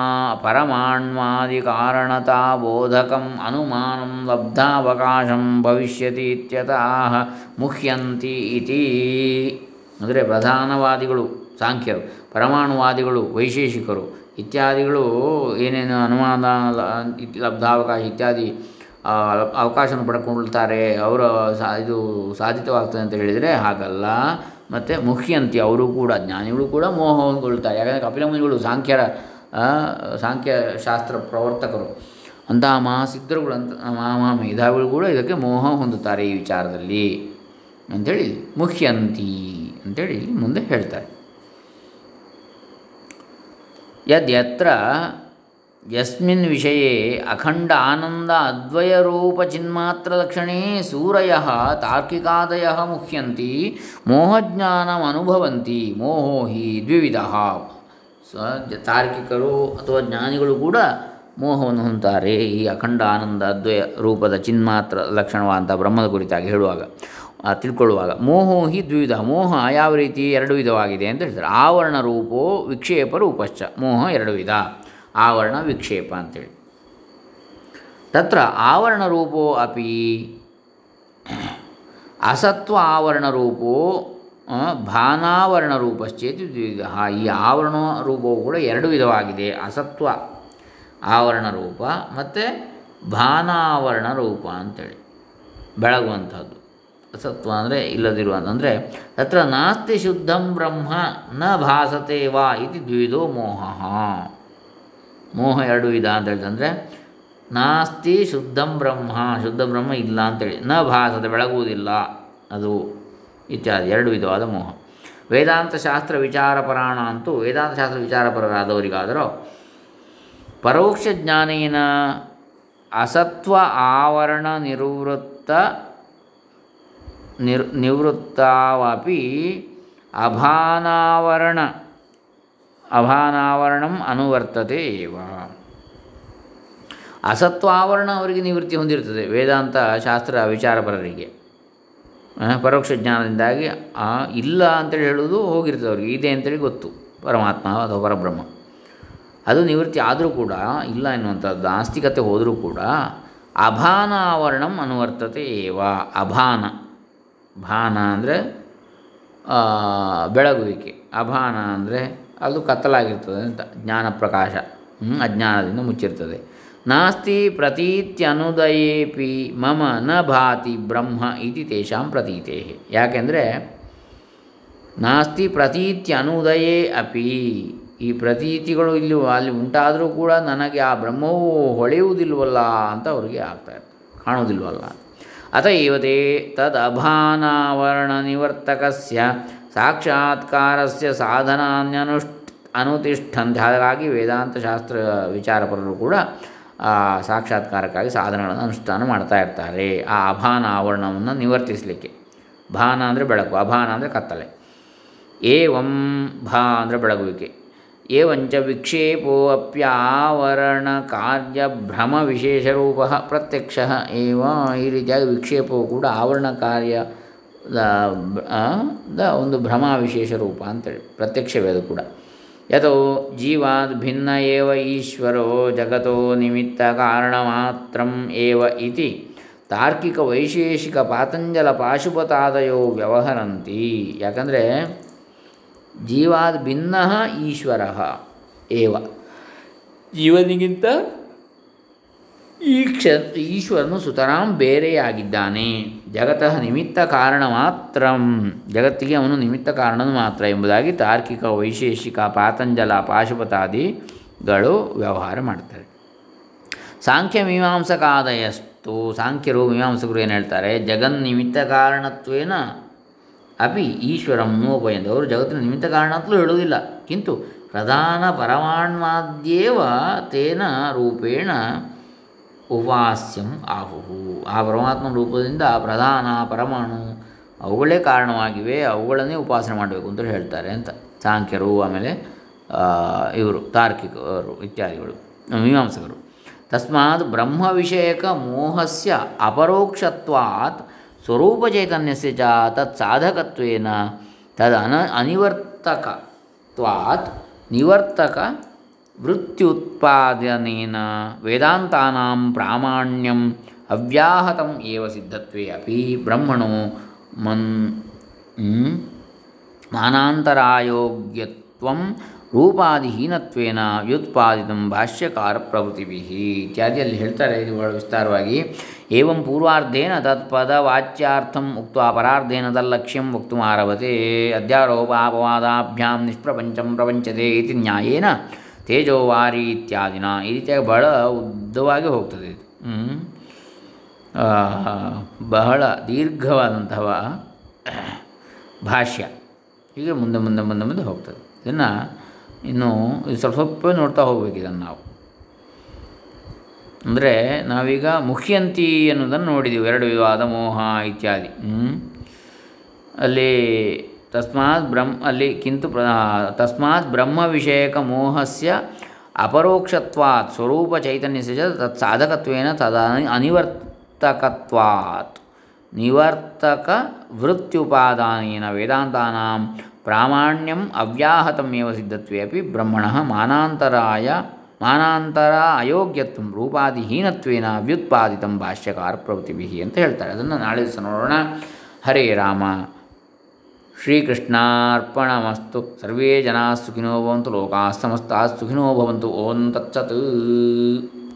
ಪರಮಾಣ್ವಾದಿ ಕಾರಣತಾ ಬೋಧಕಂ ಅನುಮಾನಂ ಲಬ್ಧಾವಕಾಶಂ ಭವಿಷ್ಯತಿ ಇತ್ಯತಃ ಮುಖ್ಯಂತಿ ಇತಿ. ಅಂದರೆ ಪ್ರಧಾನವಾದಿಗಳು. ಸಾಂಖ್ಯರು ಪರಮಾಣುವಾದಿಗಳು, ವೈಶೇಷಿಕರು ಇತ್ಯಾದಿಗಳು ಏನೇನು ಅನುಮಾನ ಲಬ್ಧಾವಕಾಶ ಇತ್ಯಾದಿ ಅವಕಾಶವನ್ನು ಪಡ್ಕೊಳ್ತಾರೆ, ಅವರ ಸಾ, ಇದು ಸಾಧಿತವಾಗ್ತದೆ ಅಂತ ಹೇಳಿದರೆ ಹಾಗಲ್ಲ. ಮತ್ತು ಮುಖ್ಯಂತಿ ಅವರು ಕೂಡ, ಜ್ಞಾನಿಗಳು ಕೂಡ ಮೋಹಗೊಳ್ತಾರೆ ಯಾಕಂದರೆ ಕಪಿಲ ಮುನಿಗಳು ಸಾಂಖ್ಯರ ಸಾಂಖ್ಯಶಾಸ್ತ್ರ ಪ್ರವರ್ತಕರು, ಅಂತಹ ಮಹಾಸಿದ್ಧರುಗಳು ಅಂತ, ಮಹಾ ಮೇಧಾವಿಗಳು ಕೂಡ ಇದಕ್ಕೆ ಮೋಹ ಹೊಂದುತ್ತಾರೆ ಈ ವಿಚಾರದಲ್ಲಿ. ಅಂಥೇಳಿ ಮುಖ್ಯಂತಿ, ಅಂಥೇಳಿ ಮುಂದೆ ಹೇಳ್ತಾರೆ. ಯದ್ಯತ್ರ ಯಸ್ಮಿನ್ ವಿಷಯೇ ಅಖಂಡ ಆನಂದ ಅದ್ವಯರೂಪ ಚಿನ್ಮಾತ್ರಲಕ್ಷಣೇ ಸೂರಯ ತಾರ್ಕಿಕಾದಯ ಮುಖ್ಯಂತಿ, ಮೋಹಜ್ಞಾನಮನುಭವಂತಿ, ಮೋಹೋ ಹಿ ದ್ವಿವಿಧ. ಸ ತಾರ್ಕಿಕರು ಅಥವಾ ಜ್ಞಾನಿಗಳು ಕೂಡ ಮೋಹವನ್ನು ಹೊಂತಾರೆ ಈ ಅಖಂಡ ಆನಂದ ಅದ್ವಯ ರೂಪದ ಚಿನ್ಮಾತ್ರ ಲಕ್ಷಣವಾದಂಥ ಬ್ರಹ್ಮದ ಕುರಿತಾಗಿ ಹೇಳುವಾಗ. ತಿಳ್ಕೊಳ್ಳುವಾಗ. ಮೋಹೋ ಹಿ ದ್ವಿಧ ಮೋಹ ಯಾವ ರೀತಿ? ಎರಡು ವಿಧವಾಗಿದೆ ಅಂತ ಹೇಳ್ತಾರೆ. ಆವರಣ ರೂಪೋ ವಿಕ್ಷೇಪ ರೂಪಶ್ಚ. ಮೋಹ ಎರಡು ವಿಧ. ಆವರಣ, ವಿಕ್ಷೇಪ ಅಂತೇಳಿ. ತತ್ರ ಆವರಣ ರೂಪೋ ಅಪಿ. ಅಸತ್ವ ಆವರಣ ರೂಪೋ ಭಾನಾವರಣ ರೂಪಶ್ಚೇತಿ ದ್ವಿಧ ಈ ಆವರಣ ರೂಪವು ಕೂಡ ಎರಡು ವಿಧವಾಗಿದೆ. ಅಸತ್ವ, ಆವರಣ ರೂಪ ಮತ್ತು ಭಾನಾವರಣ ರೂಪ ಅಂತೇಳಿ. ಬೆಳಗುವಂಥದ್ದು. ಅಸತ್ವ ಅಂದರೆ ಇಲ್ಲದಿರುವಂಥ ಅಂದರೆ ತತ್ರ ನಾಸ್ತಿ ಶುದ್ಧಂ ಬ್ರಹ್ಮ ನ ಭಾಸತೆ ವಾ ಇತಿ ದ್ವಿಧೋ ಮೋಹ. ಮೋಹ ಎರಡು ವಿಧ ಅಂತ ಹೇಳಿದ್ರೆ ನಾಸ್ತಿ ಶುದ್ಧಂ ಬ್ರಹ್ಮ, ಶುದ್ಧ ಬ್ರಹ್ಮ ಇಲ್ಲ ಅಂತೇಳಿ ನ ಭಾಸತೆ, ಬೆಳಗುವುದಿಲ್ಲ ಅದು ಇತ್ಯಾದಿ, ಎರಡು ವಿಧವಾದ ಮೋಹ. ವೇದಾಂತ ಶಾಸ್ತ್ರ ವಿಚಾರಪರಾಣ ಅಂತೂ, ವೇದಾಂತ ಶಾಸ್ತ್ರ ವಿಚಾರಪರರಾದವರಿಗಾದರೂ ಪರೋಕ್ಷ ಜ್ಞಾನೇನ ಅಸತ್ವ ಆವರಣ ನಿವೃತ್ತ ನಿರ್ ನಿವೃತ್ತಾವಪಿ ಅಭಾನಾವರಣ. ಅಭಾನಾವರಣಂ ಅನುವರ್ತತೆ ಏವ. ಅಸತ್ವಾವರಣ ಅವರಿಗೆ ನಿವೃತ್ತಿ ಹೊಂದಿರುತ್ತದೆ. ವೇದಾಂತ ಶಾಸ್ತ್ರ ವಿಚಾರಪರರಿಗೆ. ಪರೋಕ್ಷ ಜ್ಞಾನದಿಂದಾಗಿ ಇಲ್ಲ ಅಂತೇಳಿ ಹೇಳುವುದು ಹೋಗಿರ್ತದೆ ಅವರಿಗೆ. ಇದೆ ಅಂತೇಳಿ ಗೊತ್ತು. ಪರಮಾತ್ಮ ಅಥವಾ ಪರಬ್ರಹ್ಮ. ಅದು ನಿವೃತ್ತಿ ಆದರೂ ಕೂಡ, ಇಲ್ಲ ಎನ್ನುವಂಥದ್ದು ಆಸ್ತಿಕತೆ ಹೋದರೂ ಕೂಡ, ಅಭಾನಾವರಣಂ ಅನುವರ್ತತೆ ಏವ. ಅಭಾನ. ಭಾನ ಅಂದರೆ ಬೆಳಗುವಿಕೆ. ಅಭಾನ ಅಂದರೆ ಅದು ಕತ್ತಲಾಗಿರ್ತದೆ ಅಂತ, ಜ್ಞಾನ ಪ್ರಕಾಶ. ಅಜ್ಞಾನದಿಂದ ಮುಚ್ಚಿರ್ತದೆ. ನಾಸ್ತಿ ಪ್ರತೀತ್ಯನುದಯೇಪಿ, ಮಮ ನ ಭಾತಿ ಬ್ರಹ್ಮ ಇತಿ ತೇಷಾಂ ಪ್ರತೀತೆ ಯಾಕೆಂದರೆ, ನಾಸ್ತಿ ಪ್ರತೀತ್ಯನುದಯೇ ಅಪಿ. ಈ ಪ್ರತೀತಿಗಳು ಇಲ್ಲಿ ಅಲ್ಲಿ ಉಂಟಾದರೂ ಕೂಡ ನನಗೆ ಆ ಬ್ರಹ್ಮವು ಹೊಳೆಯುವುದಿಲ್ವಲ್ಲ ಅಂತ ಅವರಿಗೆ ಆಗ್ತಾ ಕಾಣುವುದಿಲ್ವಲ್ಲ ಅತ ತದಭಾನಾವರಣ ತದ್ ಅಭಾನಾವರಣ ನಿವರ್ತಕಸ್ಯ ಸಾಕ್ಷಾತ್ಕಾರಸ್ಯ ಸಾಧನಾನ್ಯನುಷ್ಠ ಅನುತಿಷ್ಠಂತೆ ಹಾಗಾಗಿ ವೇದಾಂತ ಶಾಸ್ತ್ರ ವಿಚಾರಪರರು ಕೂಡ ಸಾಕ್ಷಾತ್ಕಾರಕ್ಕಾಗಿ ಸಾಧನಗಳನ್ನು ಅನುಷ್ಠಾನ ಮಾಡ್ತಾ ಇರ್ತಾರೆ ಆ ಅಭಾನ ಆವರಣವನ್ನು ನಿವರ್ತಿಸಲಿಕ್ಕೆ. ಭಾನ ಅಂದರೆ ಬೆಳಕು, ಅಭಾನ ಅಂದರೆ ಕತ್ತಲೆ. ಏವಂ ಭಾ ಅಂದರೆ ಬೆಳಗುವಿಕೆ. ಭ್ರಮ ವಿಶೇಷರೂಪ ಪ್ರತ್ಯಕ್ಷ ಏವ ಈ ರೀತಿಯಾಗಿ ವಿಕ್ಷೇಪವು ಕೂಡ ಆವರಣ ಕಾರ್ಯ ದ ಒಂದು ಭ್ರಮ ವಿಶೇಷ ರೂಪ ಅಂತೇಳಿ ಪ್ರತ್ಯಕ್ಷವೇ ಅದು ಕೂಡ. ಯಥೋ ಜೀವಾದ್ ಭಿನ್ನ ಏವ ಈಶ್ವರೋ ಜಗತೋ ನಿಮಿತ್ತ ಕಾರಣ ಮಾತ್ರ ಏವ ಇತಿ. ತಾರ್ಕಿಕ ವೈಶೇಷಿಕ ಪಾತಂಜಲ ಪಾಶುಪತಾದಯೋ ವ್ಯವಹರಂತಿ. ಯಾಕಂದರೆ ಜೀವಾದ ಭಿನ್ನ ಈಶ್ವರ ಏವ. ಜೀವನಿಗಿಂತ ಈ ಕ್ಷ ಈಶ್ವರನು ಸುತರಾಂ ಬೇರೆಯಾಗಿದ್ದಾನೆ. ಜಗತಃ ನಿಮಿತ್ತ ಕಾರಣ ಮಾತ್ರ. ಜಗತ್ತಿಗೆ ಅವನು ನಿಮಿತ್ತ ಕಾರಣನು ಮಾತ್ರ ಎಂಬುದಾಗಿ ತಾರ್ಕಿಕ ವೈಶೇಷಿಕ ಪಾತಂಜಲ ಪಾಶುಪತಾದಿಗಳು ವ್ಯವಹಾರ ಮಾಡ್ತಾರೆ. ಸಾಂಖ್ಯ ಮೀಮಾಂಸಕಾದಯಸ್ತು. ಸಾಂಖ್ಯರು ಮೀಮಾಂಸಕರು ಏನು ಹೇಳ್ತಾರೆ? ಜಗನ್ನಿಮಿತ್ತ ಕಾರಣತ್ವೇನ ಅಪಿ ಈಶ್ವರಂ ನೋಪಯಂತ ಅವರು ಜಗತ್ತಿನ ನಿಮಿತ್ತ ಕಾರಣ ಅಂತಲೂ ಹೇಳುವುದಿಲ್ಲ. ಕಿಂತು ಪ್ರಧಾನ ಪರಮಾಣ್ಮಾದ್ಯೇವ ತೇನ ರೂಪೇಣ ಉಪಾಸ್ಯಂ ಆಹುಹು. ಆ ಪರಮಾತ್ಮ ರೂಪದಿಂದ ಪ್ರಧಾನ ಪರಮಾಣು ಅವುಗಳೇ ಕಾರಣವಾಗಿವೆ, ಅವುಗಳನ್ನೇ ಉಪಾಸನೆ ಮಾಡಬೇಕು ಅಂತ ಹೇಳ್ತಾರೆ ಅಂತ. ಸಾಂಖ್ಯರು, ಆಮೇಲೆ ಇವರು, ತಾರ್ಕಿಕರು, ಇತ್ಯಾದಿಗಳು, ಮೀಮಾಂಸಕರು. ತಸ್ಮಾತ್ ಬ್ರಹ್ಮ ವಿಷಯಕ ಮೋಹಸ್ಯ ಅಪರೋಕ್ಷತ್ವಾತ್ ಸ್ವರೂಪಚೈತನ್ಯಸ್ಯ ಚ ತತ್ ಸಾಧಕತ್ವೇನ ತದ ಅನ ಅನಿವರ್ತಕತ್ವಾತ್ ನಿವರ್ತಕ ವೃತ್ಯುತ್ಪಾದನೇನ ವೇದಾಂತಾನಾಂ ಪ್ರಾಮಾಣ್ಯಂ ಅವ್ಯಾಹತಂ ಏವ ಸಿದ್ಧತ್ವೇ ಅಪಿ ಬ್ರಹ್ಮಣೋ ಮನ್ ಮಾನಾಂತರಾಯೋಗ್ಯತ್ವಂ ರೂಪಾದಿಹೀನತ್ವೇನ ವ್ಯುತ್ಪಾದಿತ ಭಾಷ್ಯಕಾರ ಪ್ರಭೃತಿಭಿ ಇತ್ಯಾದಿಯಲ್ಲಿ ಹೇಳ್ತಾರೆ, ಇದು ವಿಸ್ತಾರವಾಗಿ. ಏವಂ ಪೂರ್ವಾರ್ಧೇನ ತತ್ಪದವಾಚ್ಯಾರ್ಥಂ ಉಕ್ತ ಪರಾರ್ಧೇನ ತಲ್ಲಕ್ಷ್ಯಂ ವಕ್ತು ಆರಭತೆ ಅಧ್ಯಾರೋಪಾಪವಾದಾಭ್ಯಾಂ ನಿಷ್ಪ್ರಪಂಚಂ ಪ್ರಪಂಚದೆ ಇತಿ ನ್ಯಾಯೇನ ತೇಜೋವಾರಿ ಇತ್ಯಾದಿನ ಈ ರೀತಿಯಾಗಿ ಬಹಳ ಉದ್ದವಾಗಿ ಹೋಗ್ತದೆ। ಬಹಳ ದೀರ್ಘವಾದಂತಹ ಭಾಷ್ಯ. ಹೀಗೆ ಮುಂದೆ ಮುಂದೆ ಮುಂದೆ ಮುಂದೆ ಹೋಗ್ತದೆ. ಇದನ್ನು ಇನ್ನು ಸ್ವಲ್ಪ ಸ್ವಲ್ಪ ನೋಡ್ತಾ ಹೋಗ್ಬೇಕು ಇದನ್ನು ನಾವು. ಅಂದರೆ ನಾವೀಗ ಮುಖ್ಯಂತಿ ಅನ್ನೋದನ್ನು ನೋಡಿದ್ದೀವಿ ಎರಡು ವಿವಾದ, ಮೋಹ ಇತ್ಯಾದಿ. ಅಲ್ಲಿ ತಸ್ಮಾತ್ ಬ್ರಹ್ಮ, ಅಲ್ಲಿ ಕಿಂತು ತಸ್ಮಾತ್ ಬ್ರಹ್ಮ ವಿಷಯಕ ಮೋಹಸ್ಯ ಅಪರೋಕ್ಷತ್ವಾತ್, ಸ್ವರೂಪ ಚೈತನ್ಯಸ್ಯ ತತ್ ಸಾಧಕತ್ವೇನ ತದ ಅನಿವರ್ತಕತ್ವಾತ್. ನಿವರ್ತಕ ವೃತ್ಯುಪಾದಾನೇನ ವೇದಾಂತಾನಾಂ ಪ್ರಾಮಾಣ್ಯಂ ಅವ್ಯಾಹತಮೇವ ಸಿದ್ಧತ್ವೇ ಅಪಿ ಬ್ರಹ್ಮಣ ಮಾನಾಂತರಾಯ ಮಾನಾಂತರ ಅಯೋಗ್ಯತ್ವ ರೂಪಾದಿಹೀನತ್ವೇನ ವ್ಯುತ್ಪಾದಿತ ಭಾಷ್ಯಕಾರ ಪ್ರವೃತ್ತಿಭಿ ಅಂತ ಹೇಳ್ತಾರೆ. ಅದನ್ನು ನಾಳೆ ದಿವಸ ನೋಡೋಣ. ಹರೇ ರಾಮ. ಶ್ರೀಕೃಷ್ಣಾರ್ಪಣಮಸ್ತು. ಸರ್ವೇ ಜನಾ ಸುಖಿನೋ ಭವಂತು. ಲೋಕಾಸ್ತಮಸ್ತಾ ಸುಖಿನೋ ಭವಂತು. ಓಂ ತತ್ಸತ್.